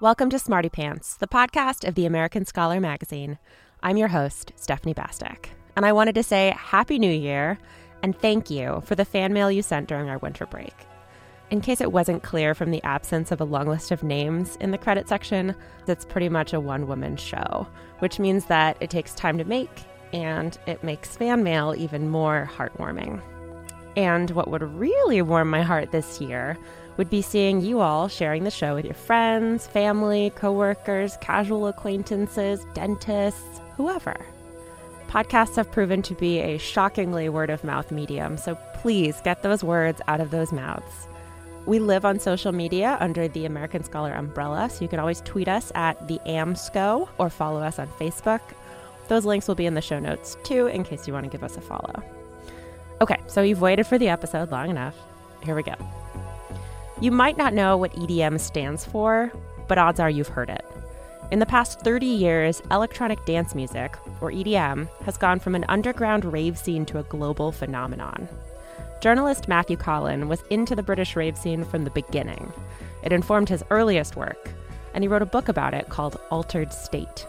Welcome to Smarty Pants, the podcast of the American Scholar magazine. I'm your host, Stephanie Bastek, and I wanted to say Happy New Year and thank you for the fan mail you sent during our winter break. In case it wasn't clear from the absence of a long list of names in the credit section, it's pretty much a one woman show, which means that it takes time to make and it makes fan mail even more heartwarming. And what would really warm my heart this year would be seeing you all sharing the show with your friends, family, coworkers, casual acquaintances, dentists, whoever. Podcasts have proven to be a shockingly word of mouth medium, so please get those words out of those mouths. We live on social media under the American Scholar umbrella, so you can always tweet us at the AmScho or follow us on Facebook. Those links will be in the show notes too, in case you want to give us a follow. Okay, so you've waited for the episode long enough. Here we go. You might not know what EDM stands for, but odds are you've heard it. In the past 30 years, electronic dance music, or EDM, has gone from an underground rave scene to a global phenomenon. Journalist Matthew Collin was into the British rave scene from the beginning. It informed his earliest work, and he wrote a book about it called Altered State.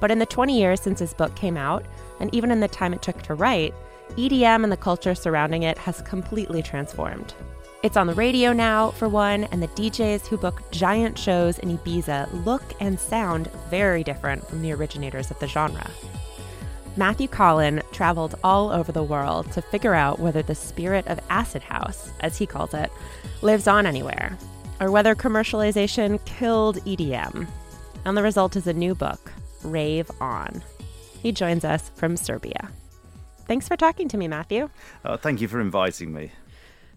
But in the 20 years since his book came out, and even in the time it took to write, EDM and the culture surrounding it has completely transformed. It's on the radio now, for one, and the DJs who book giant shows in Ibiza look and sound very different from the originators of the genre. Matthew Collin traveled all over the world to figure out whether the spirit of acid house, as he calls it, lives on anywhere, or whether commercialization killed EDM. And the result is a new book, Rave On. He joins us from Serbia. Thanks for talking to me, Matthew. Uh, thank you for inviting me.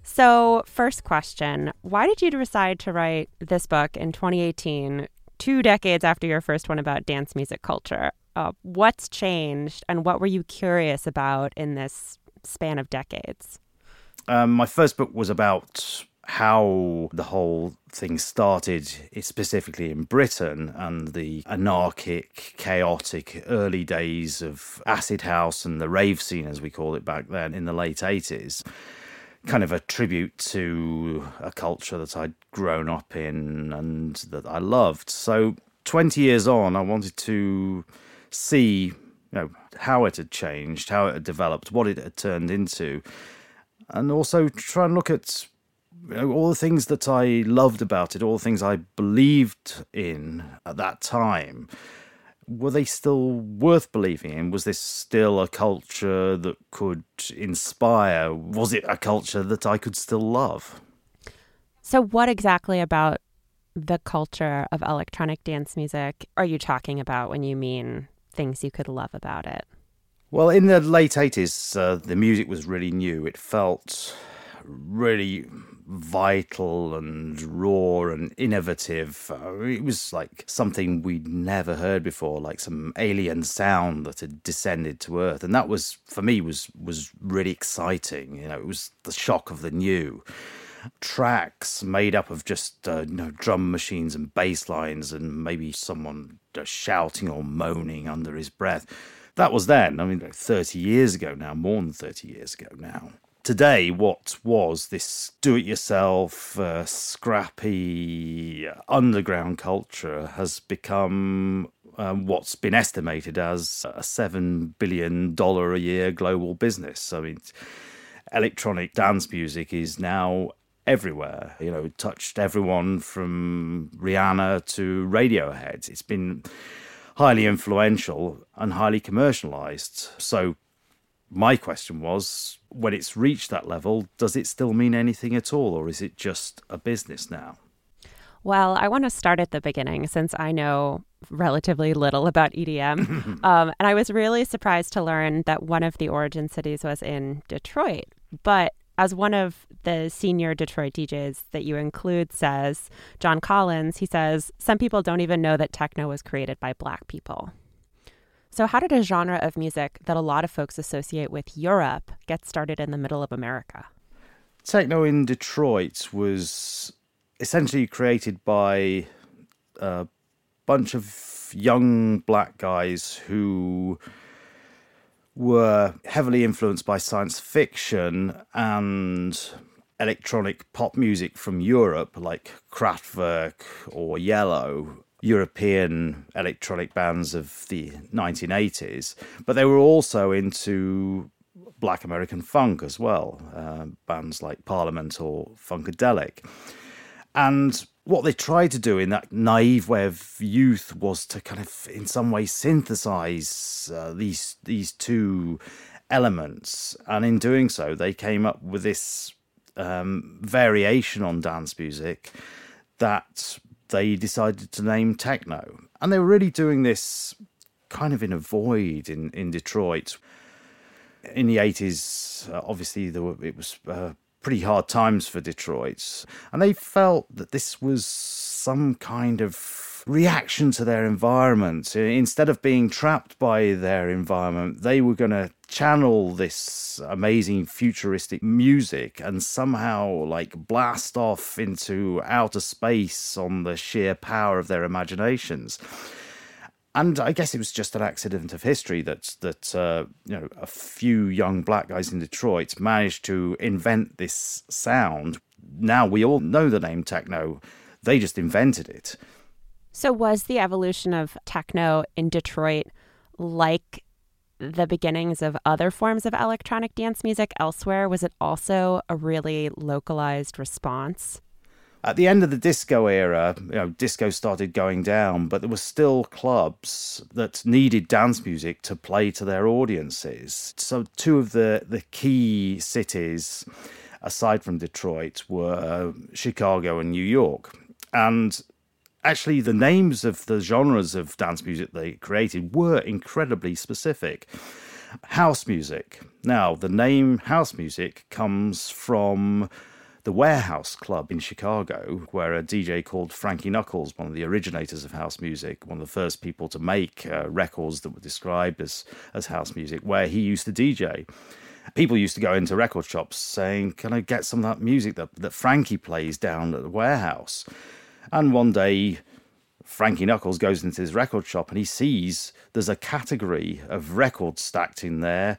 So, first question Why did you decide to write this book in 2018, two decades after your first one about dance music culture? Uh, what's changed, and what were you curious about in this span of decades? Um, my first book was about how the whole thing started, specifically in Britain, and the anarchic, chaotic early days of acid house and the rave scene, as we call it back then, in the late 80s kind of a tribute to a culture that I'd grown up in and that I loved. So 20 years on, I wanted to see, you know, how it had changed, how it had developed, what it had turned into, and also try and look at you know, all the things that I loved about it, all the things I believed in at that time were they still worth believing in? Was this still a culture that could inspire? Was it a culture that I could still love? So, what exactly about the culture of electronic dance music are you talking about when you mean things you could love about it? Well, in the late 80s, uh, the music was really new. It felt really vital and raw and innovative. Uh, it was like something we'd never heard before, like some alien sound that had descended to Earth, and that was for me was was really exciting. You know, it was the shock of the new. Tracks made up of just uh, you know drum machines and bass lines, and maybe someone just shouting or moaning under his breath. That was then. I mean, like thirty years ago now, more than thirty years ago now today what was this do-it-yourself uh, scrappy underground culture has become um, what's been estimated as a $7 billion a year global business. I mean, electronic dance music is now everywhere. You know, it touched everyone from Rihanna to Radiohead. It's been highly influential and highly commercialized. So, my question was when it's reached that level, does it still mean anything at all, or is it just a business now? Well, I want to start at the beginning since I know relatively little about EDM. um, and I was really surprised to learn that one of the origin cities was in Detroit. But as one of the senior Detroit DJs that you include says, John Collins, he says, some people don't even know that techno was created by black people. So, how did a genre of music that a lot of folks associate with Europe get started in the middle of America? Techno in Detroit was essentially created by a bunch of young black guys who were heavily influenced by science fiction and electronic pop music from Europe, like Kraftwerk or Yello, European electronic bands of the 1980s. But they were also into black American funk as well, uh, bands like Parliament or Funkadelic. And what they tried to do in that naive way of youth was to kind of, in some way, synthesize uh, these these two elements, and in doing so, they came up with this um, variation on dance music that they decided to name techno, and they were really doing this kind of in a void in in Detroit. In the eighties, uh, obviously, there were, it was uh, pretty hard times for Detroit. And they felt that this was some kind of reaction to their environment. Instead of being trapped by their environment, they were going to channel this amazing futuristic music and somehow like blast off into outer space on the sheer power of their imaginations and I guess it was just an accident of history that that uh, you know a few young black guys in Detroit managed to invent this sound. Now we all know the name techno; they just invented it. So, was the evolution of techno in Detroit like the beginnings of other forms of electronic dance music elsewhere? Was it also a really localized response? At the end of the disco era, you know, disco started going down, but there were still clubs that needed dance music to play to their audiences. So, two of the, the key cities, aside from Detroit, were Chicago and New York. And actually, the names of the genres of dance music they created were incredibly specific. House music. Now, the name house music comes from the Warehouse Club in Chicago, where a DJ called Frankie Knuckles, one of the originators of house music, one of the first people to make uh, records that were described as, as house music, where he used to DJ. People used to go into record shops saying, Can I get some of that music that, that Frankie plays down at the warehouse? And one day, Frankie Knuckles goes into his record shop and he sees there's a category of records stacked in there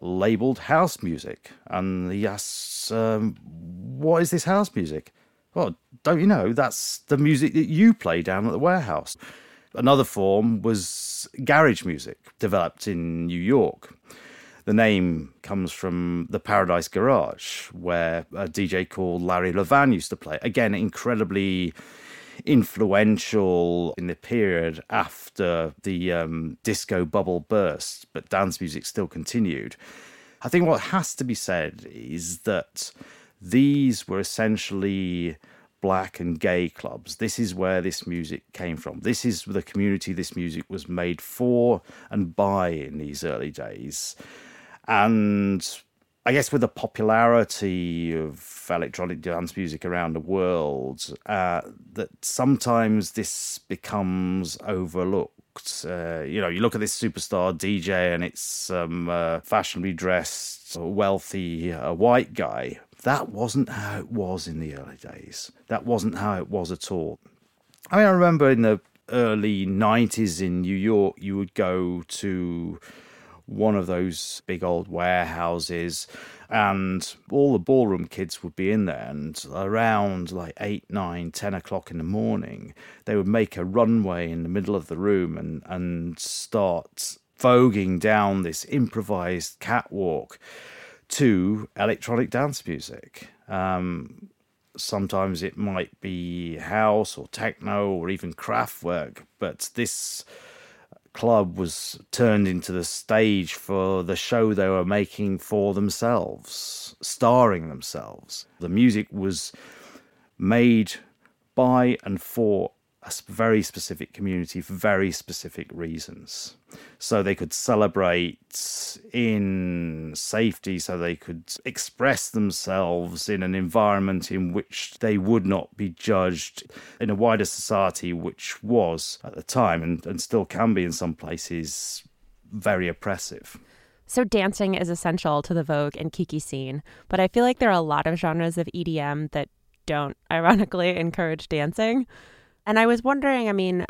labeled house music. And he asks, um, What is this house music? Well, don't you know? That's the music that you play down at the warehouse. Another form was garage music, developed in New York. The name comes from the Paradise Garage, where a DJ called Larry Levan used to play. Again, incredibly influential in the period after the um, disco bubble burst, but dance music still continued. I think what has to be said is that these were essentially black and gay clubs. This is where this music came from. This is the community this music was made for and by in these early days. And I guess with the popularity of electronic dance music around the world, uh, that sometimes this becomes overlooked. Uh, you know, you look at this superstar DJ and it's um, uh, fashionably dressed, wealthy uh, white guy. That wasn't how it was in the early days. That wasn't how it was at all. I mean, I remember in the early 90s in New York, you would go to one of those big old warehouses and all the ballroom kids would be in there and around like 8 9 10 o'clock in the morning they would make a runway in the middle of the room and and start voguing down this improvised catwalk to electronic dance music. Um, sometimes it might be house or techno or even Kraftwerk but this club was turned into the stage for the show they were making for themselves, starring themselves. The music was made by and for very specific community for very specific reasons. So they could celebrate in safety, so they could express themselves in an environment in which they would not be judged in a wider society, which was at the time and, and still can be in some places very oppressive. So, dancing is essential to the Vogue and Kiki scene, but I feel like there are a lot of genres of EDM that don't, ironically, encourage dancing. And I was wondering, I mean,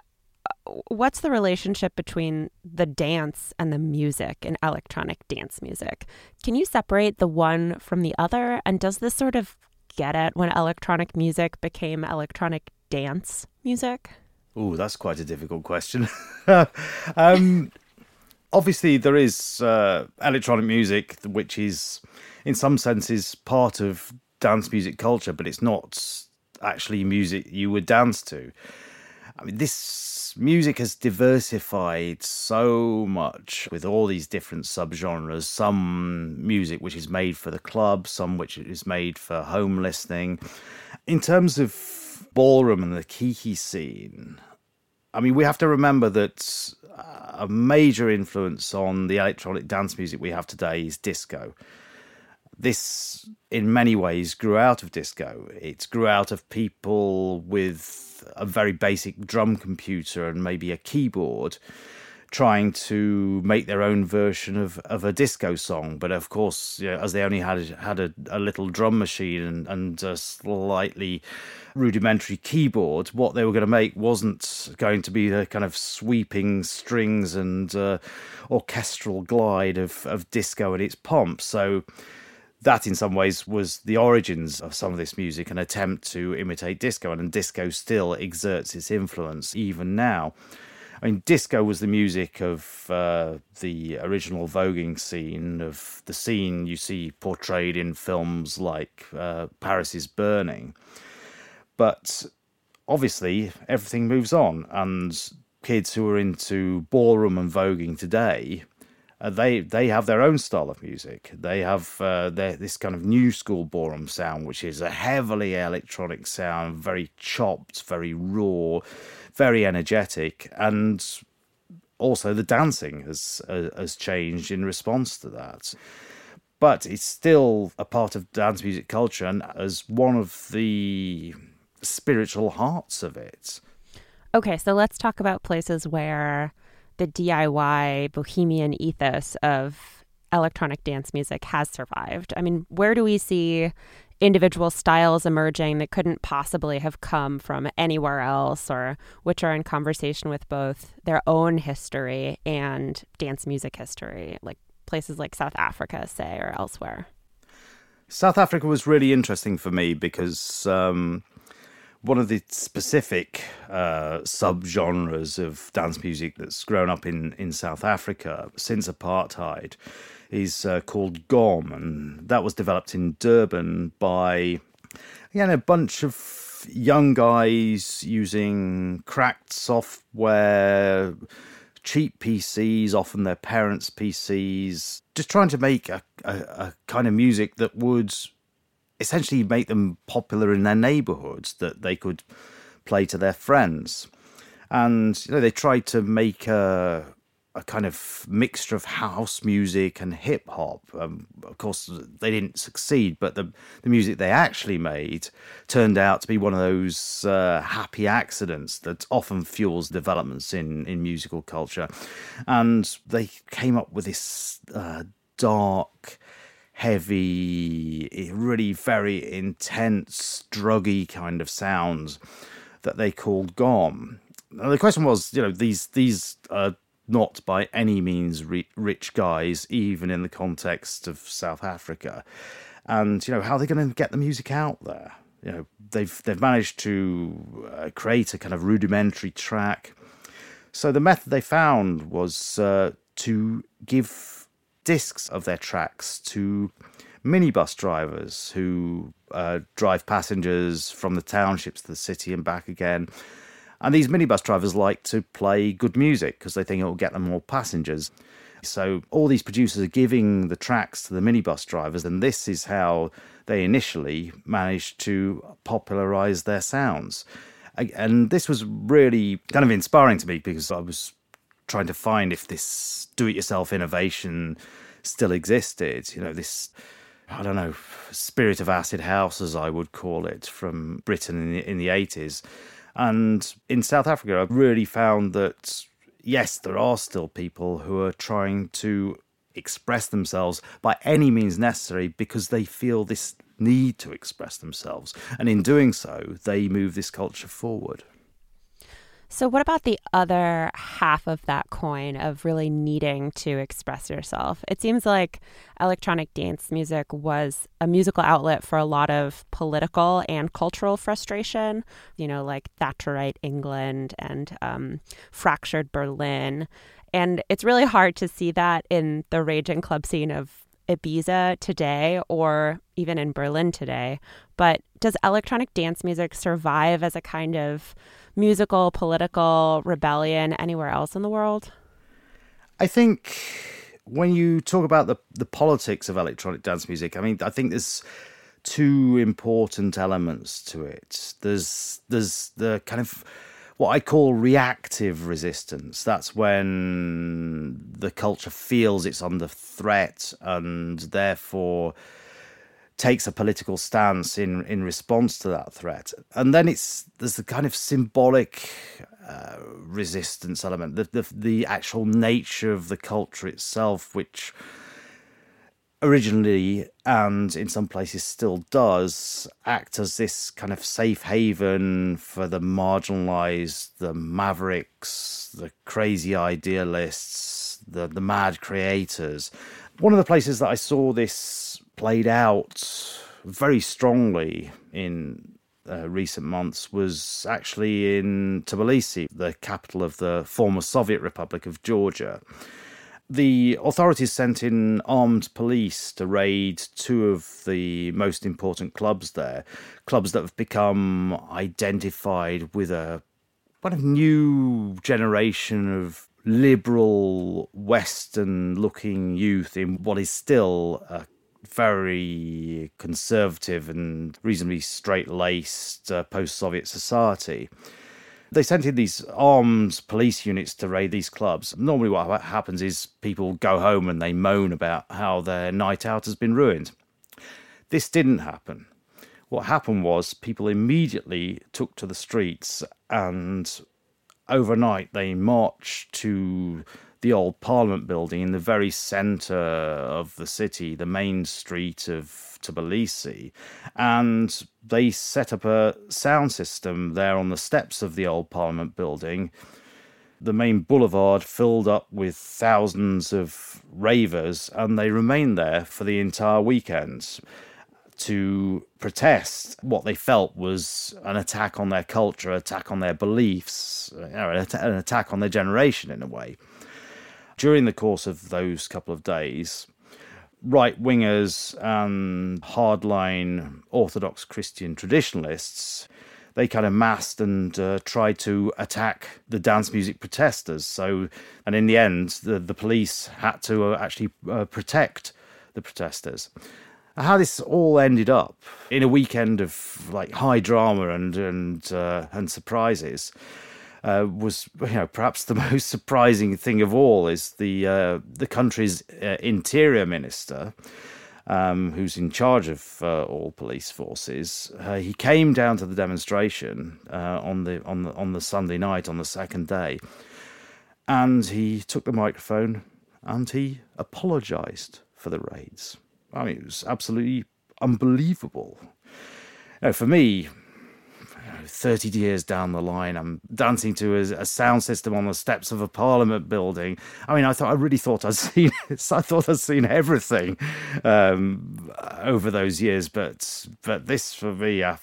what's the relationship between the dance and the music in electronic dance music? Can you separate the one from the other? And does this sort of get at when electronic music became electronic dance music? Oh, that's quite a difficult question. um, obviously, there is uh, electronic music, which is, in some senses, part of dance music culture, but it's not actually music you would dance to. I mean, this music has diversified so much with all these different subgenres. Some music which is made for the club, some which is made for home listening. In terms of ballroom and the kiki scene, I mean, we have to remember that uh, a major influence on the electronic dance music we have today is disco this, in many ways, grew out of disco. It grew out of people with a very basic drum computer and maybe a keyboard trying to make their own version of, of a disco song. But of course, you know, as they only had had a, a little drum machine and, and a slightly rudimentary keyboard, what they were going to make wasn't going to be the kind of sweeping strings and uh, orchestral glide of, of disco and its pomp. So that in some ways was the origins of some of this music, an attempt to imitate disco, and disco still exerts its influence even now. I mean, disco was the music of uh, the original voguing scene, of the scene you see portrayed in films like uh, Paris is Burning. But obviously, everything moves on, and kids who are into ballroom and voguing today uh, they they have their own style of music. They have uh, their, this kind of new school ballroom sound, which is a heavily electronic sound, very chopped, very raw, very energetic, and also the dancing has uh, has changed in response to that. But it's still a part of dance music culture, and as one of the spiritual hearts of it. Okay, so let's talk about places where the DIY bohemian ethos of electronic dance music has survived. I mean, where do we see individual styles emerging that couldn't possibly have come from anywhere else or which are in conversation with both their own history and dance music history, like places like South Africa, say, or elsewhere? South Africa was really interesting for me because um, one of the specific uh, subgenres of dance music that's grown up in, in South Africa since apartheid is uh, called Gqom, and that was developed in Durban by again a bunch of young guys using cracked software, cheap PCs, often their parents' PCs, just trying to make a, a, a kind of music that would essentially make them popular in their neighborhoods that they could play to their friends. And you know, they tried to make a a kind of mixture of house music and hip hop. Um, of course, they didn't succeed, but the the music they actually made turned out to be one of those uh, happy accidents that often fuels developments in in musical culture. And they came up with this uh, dark heavy, really very intense, druggy kind of sounds that they called Gqom. Now, the question was, you know, these these uh, not by any means rich guys, even in the context of South Africa. And you know, how are they going to get the music out there? You know, they've they've managed to uh, create a kind of rudimentary track. So the method they found was uh, to give discs of their tracks to minibus drivers who uh, drive passengers from the townships to the city and back again. And these minibus drivers like to play good music because they think it will get them more passengers. So all these producers are giving the tracks to the minibus drivers, and this is how they initially managed to popularize their sounds. And this was really kind of inspiring to me because I was trying to find if this do it yourself innovation still existed. You know, this I don't know, spirit of acid house, as I would call it, from Britain in the, in the 80s. And in South Africa, I've really found that, yes, there are still people who are trying to express themselves by any means necessary because they feel this need to express themselves. And in doing so, they move this culture forward. So, what about the other half of that coin of really needing to express yourself? It seems like electronic dance music was a musical outlet for a lot of political and cultural frustration, you know, like Thatcherite England and um, fractured Berlin. And it's really hard to see that in the raging club scene of Ibiza today or even in Berlin today. But does electronic dance music survive as a kind of musical, political rebellion anywhere else in the world? I think when you talk about the, the politics of electronic dance music, I mean, I think there's two important elements to it. There's there's the kind of what I call reactive resistance. That's when the culture feels it's under threat and therefore takes a political stance in in response to that threat. And then it's there's the kind of symbolic uh, resistance element, the, the the actual nature of the culture itself, which originally and in some places still does act as this kind of safe haven for the marginalized, the mavericks, the crazy idealists, the the mad creators. One of the places that I saw this played out very strongly in uh, recent months was actually in Tbilisi, the capital of the former Soviet Republic of Georgia. The authorities sent in armed police to raid two of the most important clubs there, clubs that have become identified with a kind of new generation of liberal, Western looking youth in what is still a very conservative and reasonably straight laced uh, post Soviet society. They sent in these armed police units to raid these clubs. Normally, what happens is people go home and they moan about how their night out has been ruined. This didn't happen. What happened was people immediately took to the streets and overnight they marched to the old Parliament building in the very centre of the city, the main street of Tbilisi, and they set up a sound system there on the steps of the old Parliament building. The main boulevard filled up with thousands of ravers, and they remained there for the entire weekend to protest what they felt was an attack on their culture, attack on their beliefs, an attack on their generation in a way. During the course of those couple of days, right wingers and hardline Orthodox Christian traditionalists, they kind of massed and uh, tried to attack the dance music protesters. So, and in the end, the, the police had to uh, actually uh, protect the protesters. How this all ended up in a weekend of like high drama and and uh, and surprises uh, was you know perhaps the most surprising thing of all is the uh, the country's uh, interior minister. Um, who's in charge of uh, all police forces? Uh, he came down to the demonstration uh, on the on the on the Sunday night on the second day, and he took the microphone and he apologised for the raids. I mean, it was absolutely unbelievable. Know, for me, 30 years down the line, I'm dancing to a, a, sound system on the steps of a parliament building. I mean, I thought I really thought I'd seen I thought I'd seen everything um, over those years, but but this for me uh,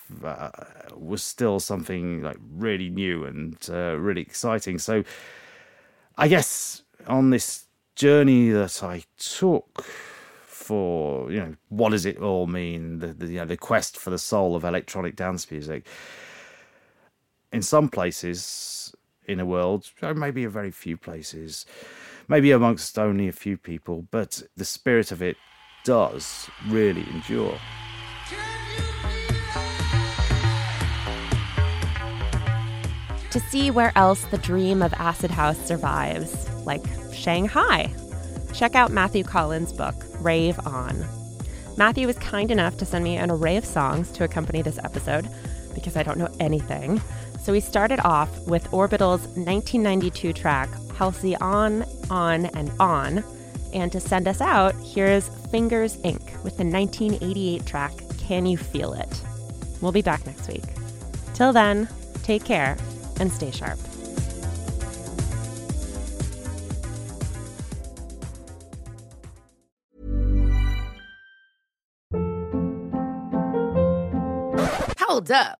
was still something like really new and uh, really exciting. So I guess on this journey that I took for you know what does it all mean the, the you know the quest for the soul of electronic dance music in some places in the world, maybe a very few places, maybe amongst only a few people, but the spirit of it does really endure. To see where else the dream of acid house survives, like Shanghai, check out Matthew Collin's book, Rave On. Matthew was kind enough to send me an array of songs to accompany this episode because I don't know anything. So we started off with Orbital's 1992 track, Halcyon On On and On. And to send us out, here's Fingers Inc. with the 1988 track, Can You Feel It? We'll be back next week. Till then, take care and stay sharp. Hold up.